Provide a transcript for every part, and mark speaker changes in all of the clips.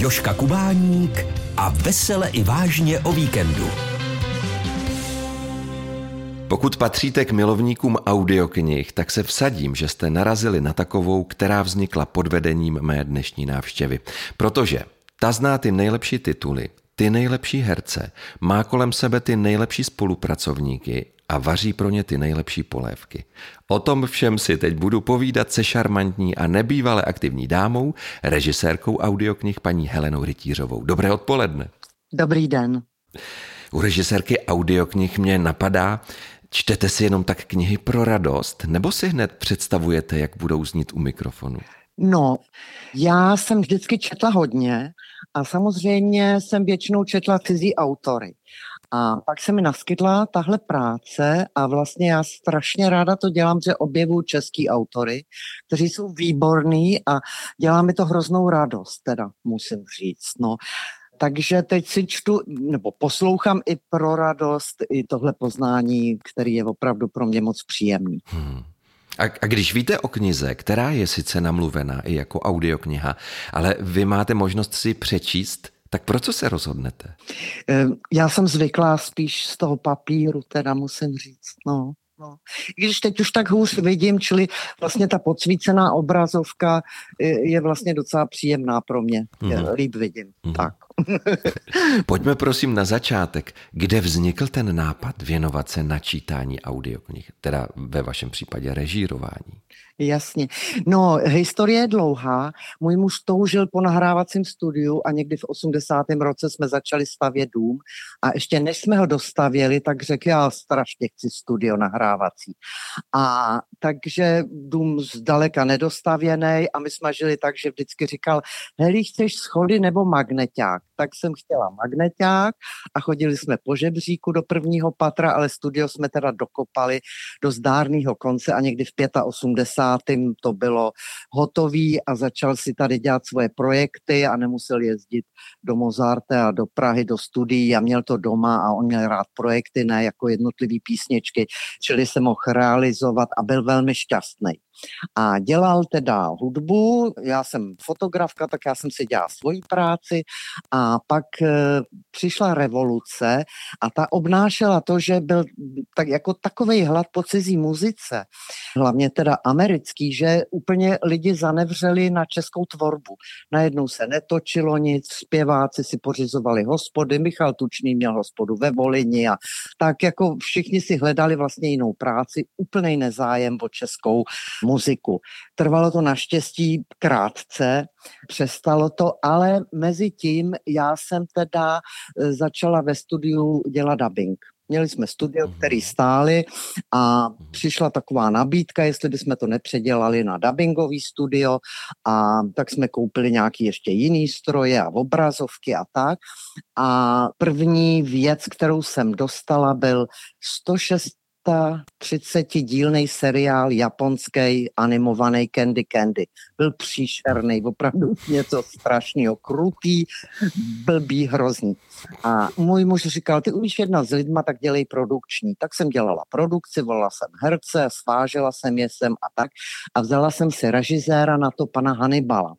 Speaker 1: Joška Kubáník a vesele i vážně o víkendu.
Speaker 2: Pokud patříte k milovníkům audioknih, tak se vsadím, že jste narazili na takovou, která vznikla pod vedením mé dnešní návštěvy. Protože ta zná ty nejlepší tituly, ty nejlepší herce, má kolem sebe ty nejlepší spolupracovníky a vaří pro ně ty nejlepší polévky. O tom všem si teď budu povídat se šarmantní a nebývale aktivní dámou, režisérkou audioknih paní Helenou Rytířovou. Dobré odpoledne.
Speaker 3: Dobrý den.
Speaker 2: U režisérky audioknih mě napadá, čtete si jenom tak knihy pro radost, nebo si hned představujete, jak budou znít u mikrofonu?
Speaker 3: No, já jsem vždycky četla hodně a samozřejmě jsem většinou četla cizí autory. A pak se mi naskytla tahle práce a vlastně já strašně ráda to dělám, že objevu český autory, kteří jsou výborní a dělá mi to hroznou radost, teda musím říct. No. Takže teď si čtu, nebo poslouchám i pro radost, i tohle poznání, který je opravdu pro mě moc příjemný. Hmm.
Speaker 2: A, a když víte o knize, která je sice namluvená i jako audiokniha, ale vy máte možnost si přečíst, tak pro co se rozhodnete?
Speaker 3: Já jsem zvyklá spíš z toho papíru, teda musím říct. No. No. Když teď už tak hůř vidím, čili vlastně ta podsvícená obrazovka je vlastně docela příjemná pro mě. Mm-hmm. Líp vidím. Mm-hmm. Tak.
Speaker 2: Pojďme prosím na začátek. Kde vznikl ten nápad věnovat se načítání audioknih, teda ve vašem případě režírování?
Speaker 3: Jasně. No, historie je dlouhá. Můj muž toužil po nahrávacím studiu a někdy v 80. roce jsme začali stavět dům a ještě než jsme ho dostavěli, tak řekl, já strašně chci studio nahrávací. A takže dům zdaleka nedostavěný a my jsme žili tak, že vždycky říkal, heli, chceš schody nebo magneták? Tak jsem chtěla magneták a chodili jsme po žebříku do prvního patra, ale studio jsme teda dokopali do zdárného konce a někdy v 85 to bylo hotový a začal si tady dělat svoje projekty a nemusel jezdit do Mozarte a do Prahy, do studií a měl to doma a on měl rád projekty, ne jako jednotlivý písničky, čili se mohl realizovat a byl velmi šťastný. A dělal teda hudbu, já jsem fotografka, tak já jsem si dělal svoji práci. A pak e, přišla revoluce a ta obnášela to, že byl tak jako takový hlad po cizí muzice, hlavně teda americký, že úplně lidi zanevřeli na českou tvorbu. Najednou se netočilo nic, zpěváci si pořizovali hospody, Michal Tučný měl hospodu ve Volini a tak jako všichni si hledali vlastně jinou práci, úplný nezájem o českou muziku. Trvalo to naštěstí krátce, přestalo to, ale mezi tím já jsem teda e, začala ve studiu dělat dubbing. Měli jsme studio, mhm. který stáli a mhm. přišla taková nabídka, jestli bychom to nepředělali na dubbingový studio a tak jsme koupili nějaký ještě jiný stroje a obrazovky a tak. A první věc, kterou jsem dostala, byl 106 30-dílný seriál japonský animovaný Candy Candy. Byl příšerný, opravdu něco strašného, krutý, blbý, hrozný. A můj muž říkal, ty umíš jedna s lidma, tak dělej produkční. Tak jsem dělala produkci, volala jsem herce, svážela jsem je sem a tak. A vzala jsem si režiséra na to pana Hannibala.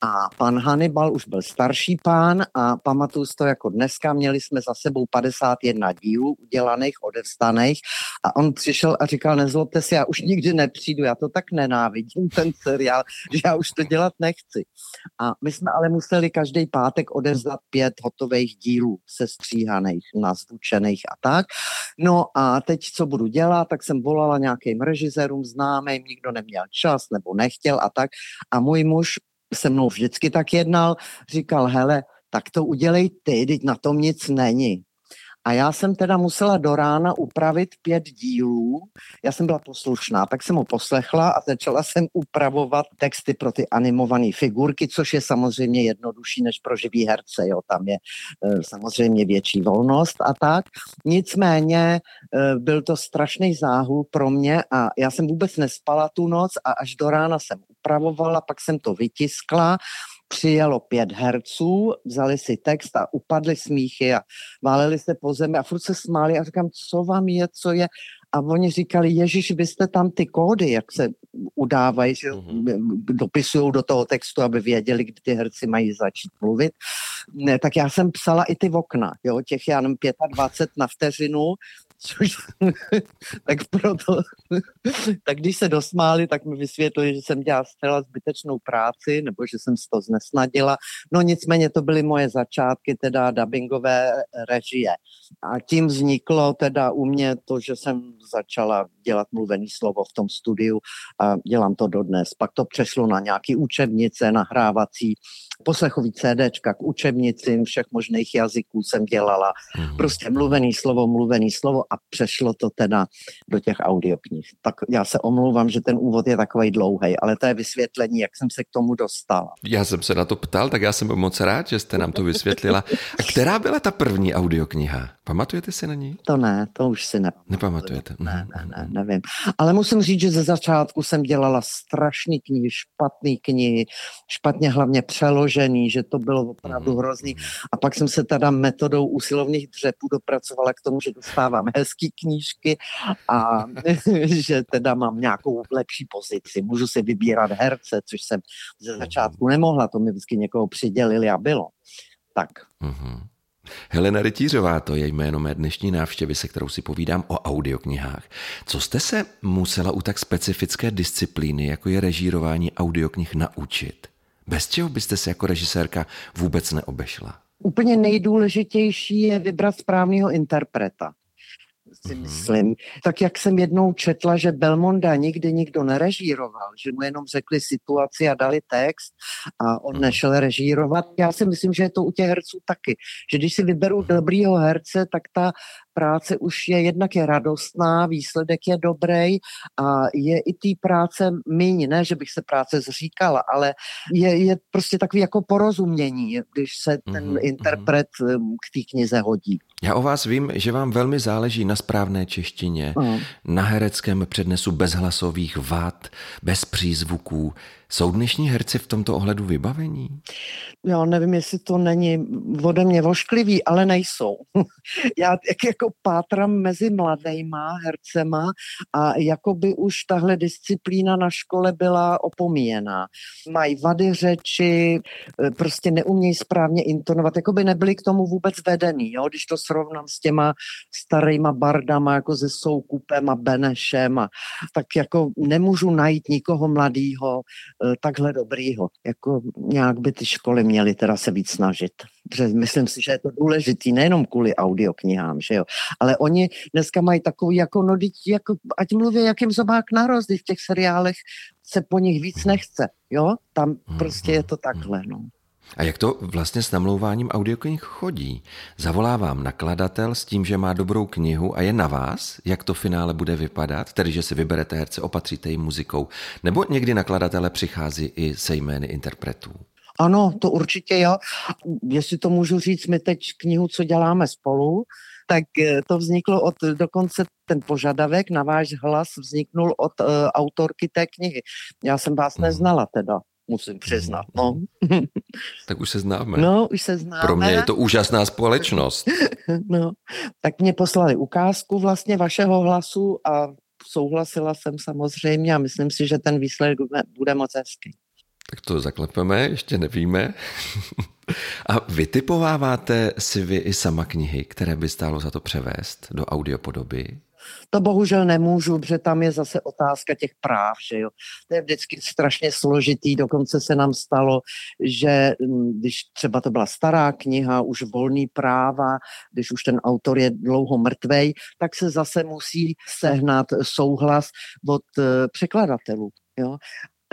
Speaker 3: A pan Hannibal už byl starší pán a pamatuju to jako dneska, měli jsme za sebou 51 dílů udělaných, odevstaných a on přišel a říkal, nezlobte si, já už nikdy nepřijdu, já to tak nenávidím, ten seriál, že já už to dělat nechci. A my jsme ale museli každý pátek odevzdat pět hotových dílů sestříhaných, nazvučených a tak. No a teď, co budu dělat, tak jsem volala nějakým režisérům známým, nikdo neměl čas nebo nechtěl a tak. A můj muž se mnou vždycky tak jednal, říkal, hele, tak to udělej ty, teď na tom nic není. A já jsem teda musela do rána upravit pět dílů. Já jsem byla poslušná, tak jsem ho poslechla a začala jsem upravovat texty pro ty animované figurky, což je samozřejmě jednodušší než pro živý herce. Jo. Tam je e, samozřejmě větší volnost a tak. Nicméně e, byl to strašný záhul pro mě a já jsem vůbec nespala tu noc a až do rána jsem upravovala, pak jsem to vytiskla přijelo pět herců, vzali si text a upadli smíchy a váleli se po zemi a furt se smáli a říkám, co vám je, co je. a oni říkali, Ježíš, vy jste tam ty kódy, jak se udávají, že mm-hmm. dopisují do toho textu, aby věděli, kdy ty herci mají začít mluvit. Ne, tak já jsem psala i ty okna, jo, těch já nevím, 25 na vteřinu, což, tak proto, tak když se dosmáli, tak mi vysvětlili, že jsem dělala zcela zbytečnou práci, nebo že jsem si to znesnadila. No nicméně to byly moje začátky, teda dubbingové režie. A tím vzniklo teda u mě to, že jsem začala dělat mluvený slovo v tom studiu a dělám to dodnes. Pak to přešlo na nějaký učebnice, nahrávací, poslechový CDčka k učebnicím všech možných jazyků jsem dělala. Mm-hmm. Prostě mluvený slovo, mluvený slovo a přešlo to teda do těch audioknih. Tak já se omlouvám, že ten úvod je takový dlouhý, ale to je vysvětlení, jak jsem se k tomu dostala.
Speaker 2: Já jsem se na to ptal, tak já jsem moc rád, že jste nám to vysvětlila. A která byla ta první audiokniha? Pamatujete si na ní?
Speaker 3: To ne, to už si ne.
Speaker 2: Nepamatujete?
Speaker 3: Ne, ne, ne, nevím. Ale musím říct, že ze začátku jsem dělala strašný knihy, špatný knihy, špatně hlavně přeložený, že to bylo opravdu mhm, hrozný. Mhm. A pak jsem se teda metodou usilovných dřepů dopracovala k tomu, že dostávám hezký knížky a že teda mám nějakou lepší pozici. Můžu si vybírat herce, což jsem ze začátku nemohla, to mi vždycky někoho přidělili a bylo. Tak. Mm-hmm.
Speaker 2: Helena Rytířová, to je jméno mé dnešní návštěvy, se kterou si povídám o audioknihách. Co jste se musela u tak specifické disciplíny, jako je režírování audioknih, naučit? Bez čeho byste se jako režisérka vůbec neobešla?
Speaker 3: Úplně nejdůležitější je vybrat správného interpreta si mhm. myslím. Tak jak jsem jednou četla, že Belmonda nikdy nikdo nerežíroval, že mu jenom řekli situaci a dali text a on mhm. nešel režírovat. Já si myslím, že je to u těch herců taky. Že když si vyberu dobrýho herce, tak ta práce už je jednak je radostná, výsledek je dobrý a je i té práce míň, ne, že bych se práce zříkala, ale je, je prostě takový jako porozumění, když se ten mm-hmm. interpret k té knize hodí.
Speaker 2: Já o vás vím, že vám velmi záleží na správné češtině, mm. na hereckém přednesu bezhlasových vad, bez přízvuků. Jsou dnešní herci v tomto ohledu vybavení?
Speaker 3: Já nevím, jestli to není ode mě vošklivý, ale nejsou. Já jak jako pátram mezi mladýma hercema a jako by už tahle disciplína na škole byla opomíjená. Mají vady řeči, e, prostě neumějí správně intonovat, jako by nebyli k tomu vůbec vedený, jo? když to srovnám s těma starýma bardama, jako se Soukupem a Benešem, a, tak jako nemůžu najít nikoho mladýho, Eh, takhle dobrýho. Jako nějak by ty školy měly teda se víc snažit. Protože myslím si, že je to důležitý nejenom kvůli audioknihám, že jo. Ale oni dneska mají takový jako, no, jako ať mluví, jak jim zobák naroz, v těch seriálech se po nich víc nechce, jo. Tam prostě je to takhle, no.
Speaker 2: A jak to vlastně s namlouváním audioknih chodí? Zavolá vám nakladatel s tím, že má dobrou knihu a je na vás, jak to finále bude vypadat, tedy že si vyberete herce, opatříte ji muzikou, nebo někdy nakladatele přichází i se jmény interpretů?
Speaker 3: Ano, to určitě jo. Jestli to můžu říct, my teď knihu, co děláme spolu, tak eh, to vzniklo od, dokonce ten požadavek na váš hlas vzniknul od uh, autorky té knihy. Já jsem vás mhm. neznala teda musím přiznat. No.
Speaker 2: Tak už se známe.
Speaker 3: No, už se známe.
Speaker 2: Pro mě je to úžasná společnost.
Speaker 3: no, tak mě poslali ukázku vlastně vašeho hlasu a souhlasila jsem samozřejmě a myslím si, že ten výsledek bude moc hezký.
Speaker 2: Tak to zaklepeme, ještě nevíme. A vytipováváte si vy i sama knihy, které by stálo za to převést do audiopodoby?
Speaker 3: To bohužel nemůžu, protože tam je zase otázka těch práv, že jo. To je vždycky strašně složitý, dokonce se nám stalo, že mm, když třeba to byla stará kniha, už volný práva, když už ten autor je dlouho mrtvej, tak se zase musí sehnat souhlas od eh, překladatelů. Jo?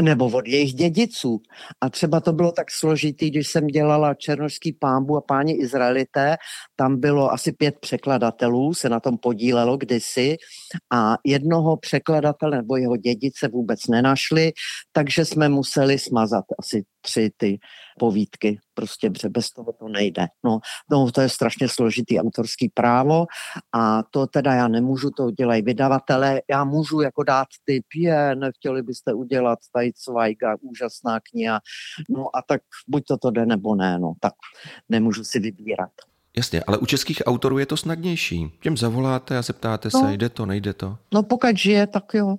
Speaker 3: Nebo od jejich dědiců. A třeba to bylo tak složitý, když jsem dělala Černožský pámbu a páni Izraelité, tam bylo asi pět překladatelů, se na tom podílelo kdysi a jednoho překladatele nebo jeho dědice vůbec nenašli, takže jsme museli smazat asi tři ty povídky, prostě bez toho to nejde. No, no, to je strašně složitý autorský právo a to teda já nemůžu, to dělají vydavatele, já můžu jako dát typ, je, nechtěli byste udělat tady Zweiga, úžasná kniha, no a tak buď to to jde nebo ne, no, tak nemůžu si vybírat.
Speaker 2: Jasně, ale u českých autorů je to snadnější. Těm zavoláte a zeptáte no. se, jde to, nejde to.
Speaker 3: No pokud žije, tak jo.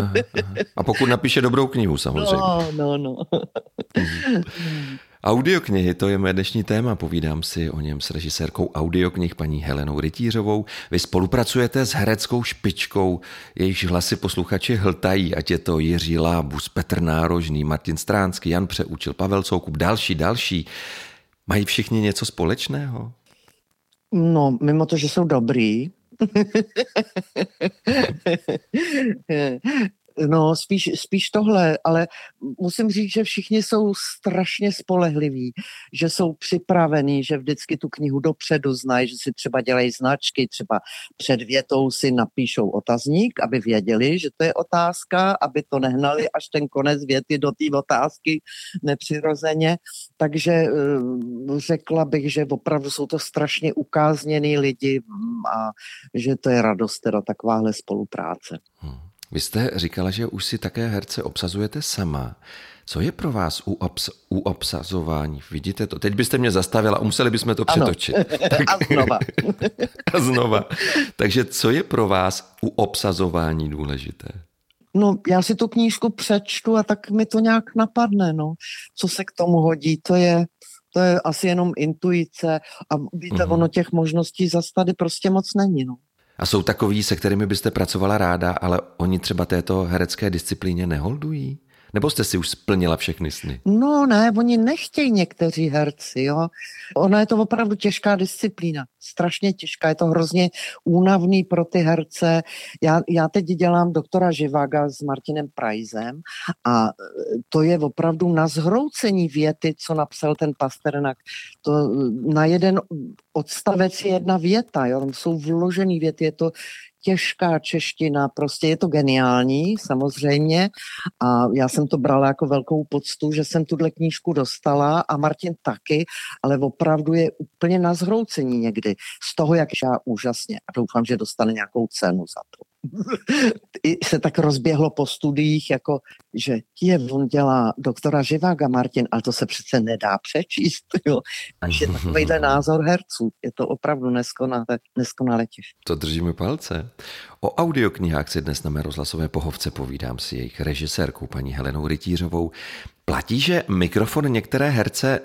Speaker 2: aha, aha. A pokud napíše dobrou knihu samozřejmě.
Speaker 3: No, no, no.
Speaker 2: Audioknihy, to je mé dnešní téma. Povídám si o něm s režisérkou audioknih paní Helenou Rytířovou. Vy spolupracujete s hereckou špičkou, jejichž hlasy posluchači hltají, ať je to Jiří Lábus, Petr Nárožný, Martin Stránský, Jan Přeučil, Pavel Soukup, další, další. Mají všichni něco společného?
Speaker 3: No, mimo to, že jsou dobrý, No, spíš, spíš tohle, ale musím říct, že všichni jsou strašně spolehliví, že jsou připravení, že vždycky tu knihu dopředu znají, že si třeba dělají značky, třeba před větou si napíšou otazník, aby věděli, že to je otázka, aby to nehnali až ten konec věty do té otázky nepřirozeně. Takže eh, řekla bych, že opravdu jsou to strašně ukázněný lidi a že to je radost teda takováhle spolupráce. Hmm.
Speaker 2: Vy jste říkala, že už si také herce obsazujete sama. Co je pro vás u, obs- u obsazování? Vidíte to? Teď byste mě zastavila, museli bychom to přetočit.
Speaker 3: Tak... A znova.
Speaker 2: a znova. Takže co je pro vás u obsazování důležité?
Speaker 3: No, já si tu knížku přečtu a tak mi to nějak napadne, no. Co se k tomu hodí, to je, to je asi jenom intuice a víte, mm-hmm. ono těch možností zase tady prostě moc není, no.
Speaker 2: A jsou takový, se kterými byste pracovala ráda, ale oni třeba této herecké disciplíně neholdují? Nebo jste si už splnila všechny sny?
Speaker 3: No ne, oni nechtějí někteří herci, jo. Ona je to opravdu těžká disciplína, strašně těžká, je to hrozně únavný pro ty herce. Já, já teď dělám doktora Živaga s Martinem Prajzem a to je opravdu na zhroucení věty, co napsal ten Pasternak. To na jeden odstavec je jedna věta, jo, tam jsou vložený věty, je to těžká čeština, prostě je to geniální, samozřejmě. A já jsem to brala jako velkou poctu, že jsem tuhle knížku dostala a Martin taky, ale opravdu je úplně na zhroucení někdy z toho, jak já úžasně. A doufám, že dostane nějakou cenu za to. I se tak rozběhlo po studiích, jako, že je, on dělá doktora Živága Martin, ale to se přece nedá přečíst. Jo. Je takovýhle názor herců. Je to opravdu neskonale, neskonale těžké.
Speaker 2: To držíme palce. O audioknihách si dnes na mé rozhlasové pohovce povídám s jejich režisérkou, paní Helenou Rytířovou. Platí, že mikrofon některé herce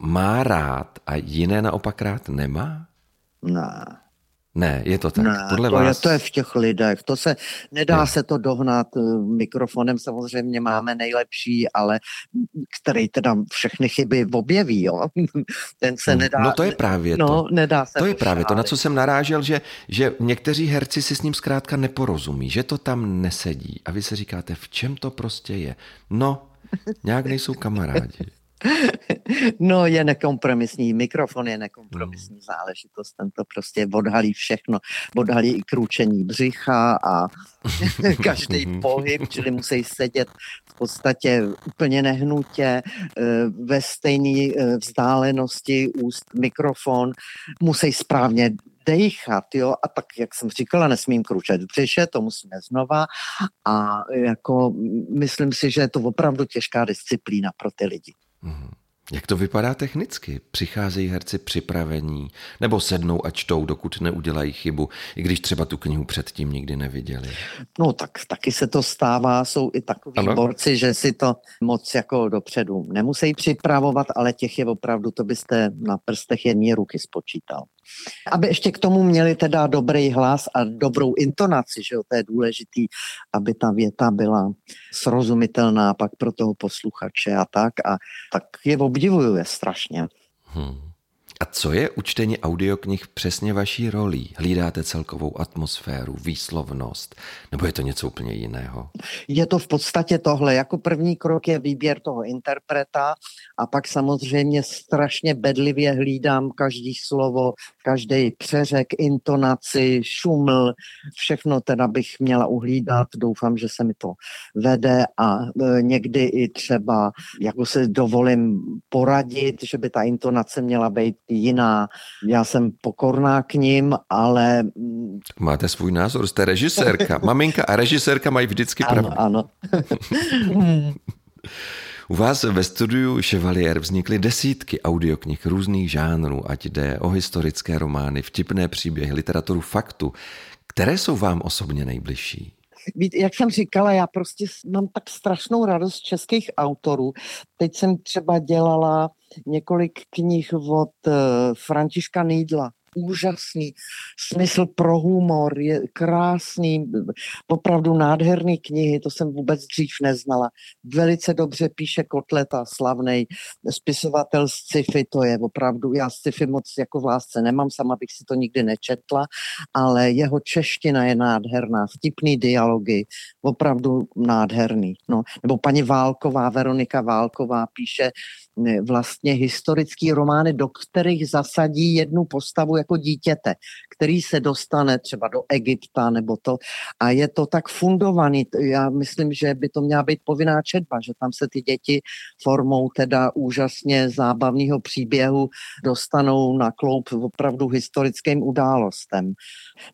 Speaker 2: má rád a jiné naopak rád nemá?
Speaker 3: Ne.
Speaker 2: Ne, je to tak. Ne,
Speaker 3: Podle to, vás... je, to je v těch lidech. To se, nedá ne. se to dohnat eh, mikrofonem. Samozřejmě máme nejlepší, ale který teda všechny chyby objeví. Jo? Ten se
Speaker 2: no,
Speaker 3: nedá...
Speaker 2: No to je právě
Speaker 3: no,
Speaker 2: to.
Speaker 3: nedá se
Speaker 2: to je právě to, na co jsem narážel, že, že někteří herci si s ním zkrátka neporozumí, že to tam nesedí. A vy se říkáte, v čem to prostě je? No, nějak nejsou kamarádi.
Speaker 3: No je nekompromisní, mikrofon je nekompromisní hmm. záležitost, ten to prostě odhalí všechno, odhalí i kručení břicha a každý pohyb, čili musí sedět v podstatě úplně nehnutě eh, ve stejné eh, vzdálenosti úst mikrofon, musí správně dejchat, jo, a tak, jak jsem říkala, nesmím kručet břiše, to musíme znova. A jako myslím si, že je to opravdu těžká disciplína pro ty lidi.
Speaker 2: Mhm. Jak to vypadá technicky? Přicházejí herci připravení nebo sednou a čtou, dokud neudělají chybu, i když třeba tu knihu předtím nikdy neviděli?
Speaker 3: No tak taky se to stává, jsou i takový ano? borci, že si to moc jako dopředu nemusí připravovat, ale těch je opravdu, to byste na prstech jedné ruky spočítal. Aby ještě k tomu měli teda dobrý hlas a dobrou intonaci, že jo, to je důležitý, aby ta věta byla srozumitelná pak pro toho posluchače a tak. A tak je obdivuju je strašně. Hmm.
Speaker 2: A co je u čtení audioknih přesně vaší rolí? Hlídáte celkovou atmosféru, výslovnost, nebo je to něco úplně jiného?
Speaker 3: Je to v podstatě tohle. Jako první krok je výběr toho interpreta a pak samozřejmě strašně bedlivě hlídám každý slovo, každý přeřek, intonaci, šuml, všechno teda bych měla uhlídat. Doufám, že se mi to vede a e, někdy i třeba, jako se dovolím poradit, že by ta intonace měla být jiná. Já jsem pokorná k ním, ale... Mm,
Speaker 2: Máte svůj názor, jste režisérka. Maminka a režisérka mají vždycky
Speaker 3: ano,
Speaker 2: pravdu.
Speaker 3: Ano,
Speaker 2: U vás ve studiu Chevalier vznikly desítky audioknih různých žánrů, ať jde o historické romány, vtipné příběhy, literaturu faktu. Které jsou vám osobně nejbližší?
Speaker 3: Jak jsem říkala, já prostě mám tak strašnou radost českých autorů. Teď jsem třeba dělala několik knih od uh, Františka Nýdla, úžasný smysl pro humor, je krásný, opravdu nádherný knihy, to jsem vůbec dřív neznala. Velice dobře píše Kotleta, slavný spisovatel z sci-fi, to je opravdu, já sci-fi moc jako v lásce nemám, sama bych si to nikdy nečetla, ale jeho čeština je nádherná, vtipný dialogy, opravdu nádherný. No. Nebo paní Válková, Veronika Válková píše vlastně historický romány, do kterých zasadí jednu postavu dítěte, který se dostane třeba do Egypta nebo to. A je to tak fundovaný. Já myslím, že by to měla být povinná četba, že tam se ty děti formou teda úžasně zábavného příběhu dostanou na kloup opravdu historickým událostem.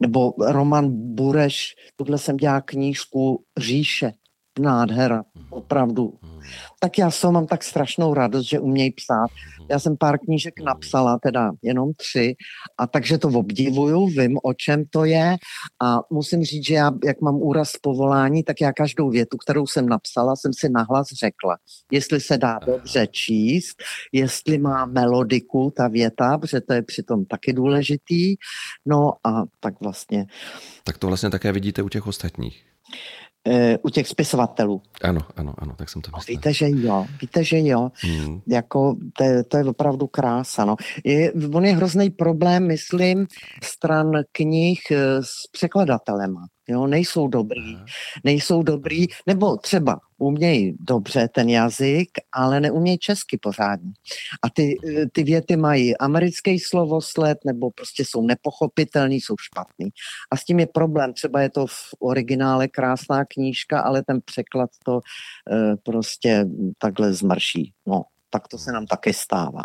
Speaker 3: Nebo Roman Bureš, tuhle jsem dělal knížku Říše, nádhera, mhm. opravdu. Mhm. Tak já jsem mám tak strašnou radost, že umějí psát. Mhm. Já jsem pár knížek napsala, teda jenom tři, a takže to obdivuju, vím, o čem to je a musím říct, že já, jak mám úraz povolání, tak já každou větu, kterou jsem napsala, jsem si nahlas řekla. Jestli se dá dobře číst, jestli má melodiku ta věta, protože to je přitom taky důležitý, no a tak vlastně.
Speaker 2: Tak to vlastně také vidíte u těch ostatních
Speaker 3: u těch spisovatelů.
Speaker 2: Ano, ano, ano, tak jsem to myslel.
Speaker 3: Víte, že jo, víte, že jo. Hmm. Jako, to, je, to je opravdu krása, no. Je, on je hrozný problém, myslím, stran knih eh, s překladatelema. Jo, nejsou dobrý, nejsou dobrý, nebo třeba umějí dobře ten jazyk, ale neumějí česky pořádně. A ty, ty věty mají americký slovosled, nebo prostě jsou nepochopitelný, jsou špatný. A s tím je problém. Třeba je to v originále krásná knížka, ale ten překlad to e, prostě takhle zmrší. No, tak to se nám také stává.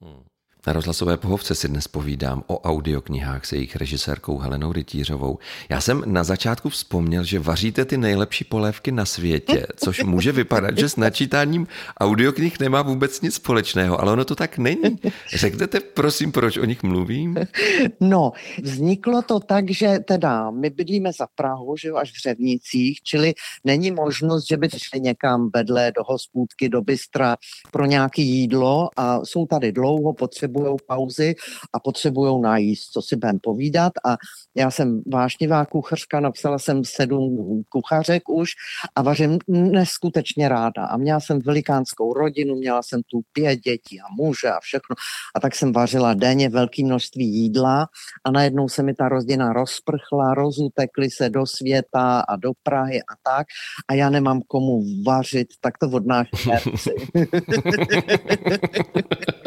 Speaker 2: Hmm. Na rozhlasové pohovce si dnes povídám o audioknihách s jejich režisérkou Helenou Rytířovou. Já jsem na začátku vzpomněl, že vaříte ty nejlepší polévky na světě, což může vypadat, že s načítáním audioknih nemá vůbec nic společného, ale ono to tak není. Řeknete prosím, proč o nich mluvím?
Speaker 3: No, vzniklo to tak, že teda my bydlíme za Prahu, že jo, až v Řevnicích, čili není možnost, že by šli někam vedle do hospůdky, do bystra pro nějaké jídlo a jsou tady dlouho, potřebují potřebují pauzy a potřebují najíst, co si budeme povídat. A já jsem vášnivá kuchařka, napsala jsem sedm kuchařek už a vařím neskutečně ráda. A měla jsem velikánskou rodinu, měla jsem tu pět dětí a muže a všechno. A tak jsem vařila denně velké množství jídla a najednou se mi ta rodina rozprchla, rozutekly se do světa a do Prahy a tak. A já nemám komu vařit, tak to odnáším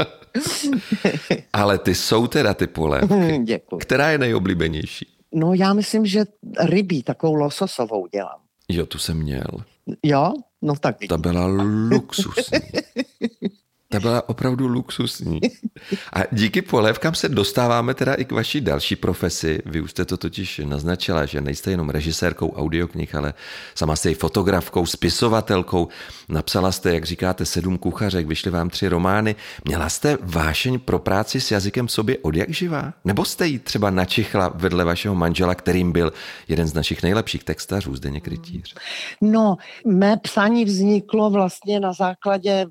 Speaker 2: Ale ty jsou teda ty polévky.
Speaker 3: Děkuji.
Speaker 2: Která je nejoblíbenější?
Speaker 3: No já myslím, že rybí, takovou lososovou dělám.
Speaker 2: Jo, tu jsem měl.
Speaker 3: Jo? No tak.
Speaker 2: Ta byla luxusní. Ta byla opravdu luxusní. A díky polévkám se dostáváme teda i k vaší další profesi. Vy už jste to totiž naznačila, že nejste jenom režisérkou audioknih, ale sama jste i fotografkou, spisovatelkou. Napsala jste, jak říkáte, sedm kuchařek, vyšly vám tři romány. Měla jste vášeň pro práci s jazykem v sobě od jak živá? Nebo jste jí třeba načichla vedle vašeho manžela, kterým byl jeden z našich nejlepších textařů, Zdeněk Rytíř?
Speaker 3: No, mé psaní vzniklo vlastně na základě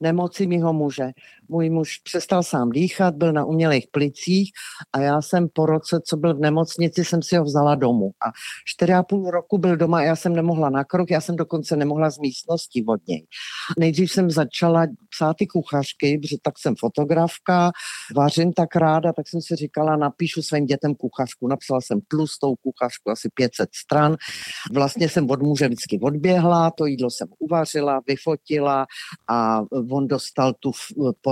Speaker 3: nemoci mýho muže. Můj muž přestal sám dýchat, byl na umělých plicích a já jsem po roce, co byl v nemocnici, jsem si ho vzala domů. A čtyři a půl roku byl doma a já jsem nemohla na krok, já jsem dokonce nemohla z místnosti od něj. Nejdřív jsem začala psát ty kuchařky, protože tak jsem fotografka, vařím tak ráda, tak jsem si říkala, napíšu svým dětem kuchařku. Napsala jsem tlustou kuchařku, asi 500 stran. Vlastně jsem od muže vždycky odběhla, to jídlo jsem uvařila, vyfotila a on dostal tu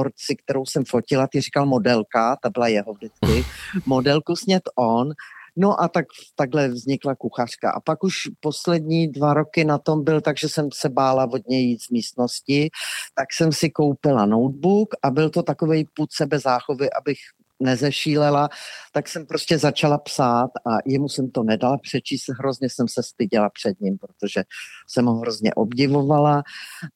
Speaker 3: porci, kterou jsem fotila, ty říkal modelka, ta byla jeho vždycky, modelku snět on, No a tak takhle vznikla kuchařka. A pak už poslední dva roky na tom byl, takže jsem se bála od něj jít z místnosti, tak jsem si koupila notebook a byl to takový půd sebe záchovy, abych nezešílela, tak jsem prostě začala psát a jemu jsem to nedala přečíst, hrozně jsem se styděla před ním, protože jsem ho hrozně obdivovala,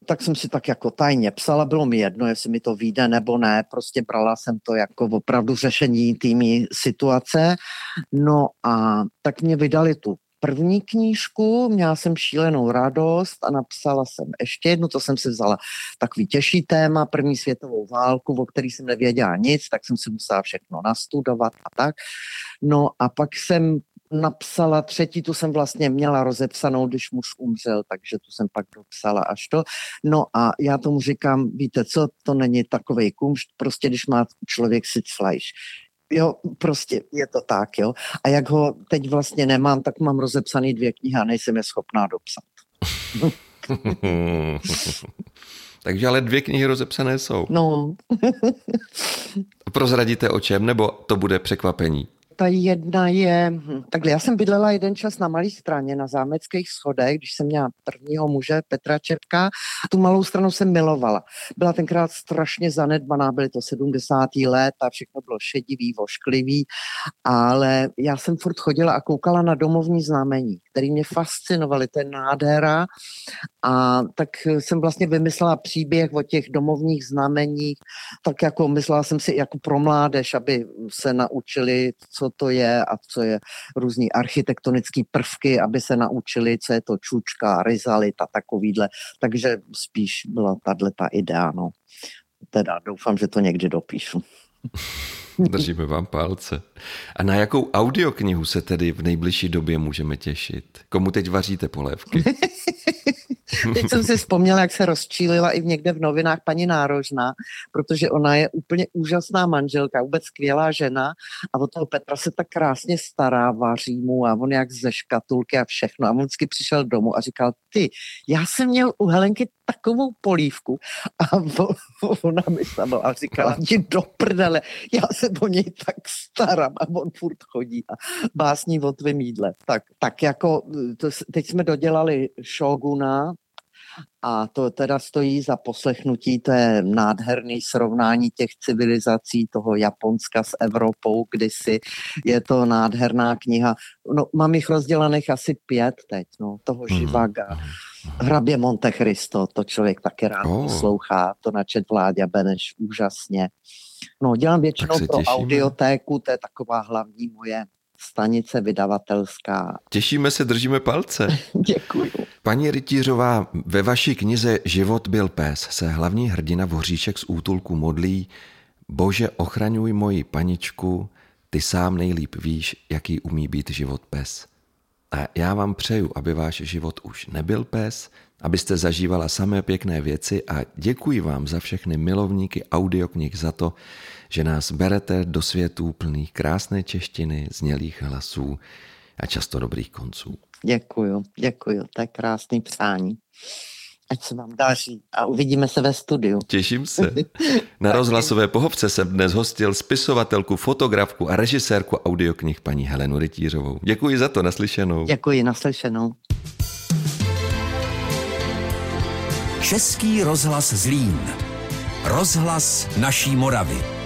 Speaker 3: tak jsem si tak jako tajně psala, bylo mi jedno, jestli mi to vyjde nebo ne, prostě brala jsem to jako opravdu řešení týmí situace, no a tak mě vydali tu první knížku, měla jsem šílenou radost a napsala jsem ještě jednu, to jsem si vzala takový těžší téma, první světovou válku, o který jsem nevěděla nic, tak jsem si musela všechno nastudovat a tak. No a pak jsem napsala třetí, tu jsem vlastně měla rozepsanou, když muž umřel, takže tu jsem pak dopsala až to. No a já tomu říkám, víte co, to není takovej kumšt, prostě když má člověk si cflajš jo, prostě je to tak, jo. A jak ho teď vlastně nemám, tak mám rozepsaný dvě knihy a nejsem je schopná dopsat.
Speaker 2: Takže ale dvě knihy rozepsané jsou.
Speaker 3: No.
Speaker 2: Prozradíte o čem, nebo to bude překvapení?
Speaker 3: Ta jedna je, hm, takhle, já jsem bydlela jeden čas na malé straně, na zámeckých schodech, když jsem měla prvního muže Petra Čepka. Tu malou stranu jsem milovala. Byla tenkrát strašně zanedbaná, byly to 70. let a všechno bylo šedivý, vošklivý, ale já jsem furt chodila a koukala na domovní znamení, který mě fascinovaly, je nádhera a tak jsem vlastně vymyslela příběh o těch domovních znameních, tak jako myslela jsem si jako pro mládež, aby se naučili, co to je a co je různý architektonický prvky, aby se naučili, co je to čučka, rizalit a takovýhle. Takže spíš byla tahle ta idea, no. Teda doufám, že to někdy dopíšu.
Speaker 2: Držíme vám palce. A na jakou audioknihu se tedy v nejbližší době můžeme těšit? Komu teď vaříte polévky?
Speaker 3: Teď jsem si vzpomněla, jak se rozčílila i někde v novinách paní Nárožná, protože ona je úplně úžasná manželka, vůbec skvělá žena a od toho Petra se tak krásně stará, vaří mu a on jak ze škatulky a všechno. A on vždycky přišel domů a říkal, ty, já jsem měl u Helenky takovou polívku a ona mi sama a říkala, jdi do prdele, já se o něj tak starám a on furt chodí a básní o tvém jídle. Tak, tak jako, to, teď jsme dodělali Shoguna, a to teda stojí za poslechnutí, to je nádherný srovnání těch civilizací, toho Japonska s Evropou kdysi. Je to nádherná kniha. No, mám jich rozdělených asi pět teď, no, toho. Živaga. Mhm, mhm. Hrabě Monte Cristo, to člověk taky rád oh. poslouchá, to načet Vláďa Beneš úžasně. No, dělám většinou pro těšíme. audiotéku, to je taková hlavní moje stanice vydavatelská.
Speaker 2: Těšíme se, držíme palce.
Speaker 3: Děkuji.
Speaker 2: Paní Rytířová, ve vaší knize Život byl pes se hlavní hrdina Voříček z útulku modlí Bože, ochraňuj moji paničku, ty sám nejlíp víš, jaký umí být život pes. A já vám přeju, aby váš život už nebyl pes, abyste zažívala samé pěkné věci a děkuji vám za všechny milovníky audioknih za to, že nás berete do světů plných krásné češtiny, znělých hlasů a často dobrých konců.
Speaker 3: Děkuju, děkuju, to je krásný přání. Ať se vám daří a uvidíme se ve studiu.
Speaker 2: Těším se. Na rozhlasové pohovce jsem dnes hostil spisovatelku, fotografku a režisérku audioknih paní Helenu Rytířovou. Děkuji za to, naslyšenou.
Speaker 3: Děkuji, naslyšenou.
Speaker 1: Český rozhlas Zlín. Rozhlas naší Moravy.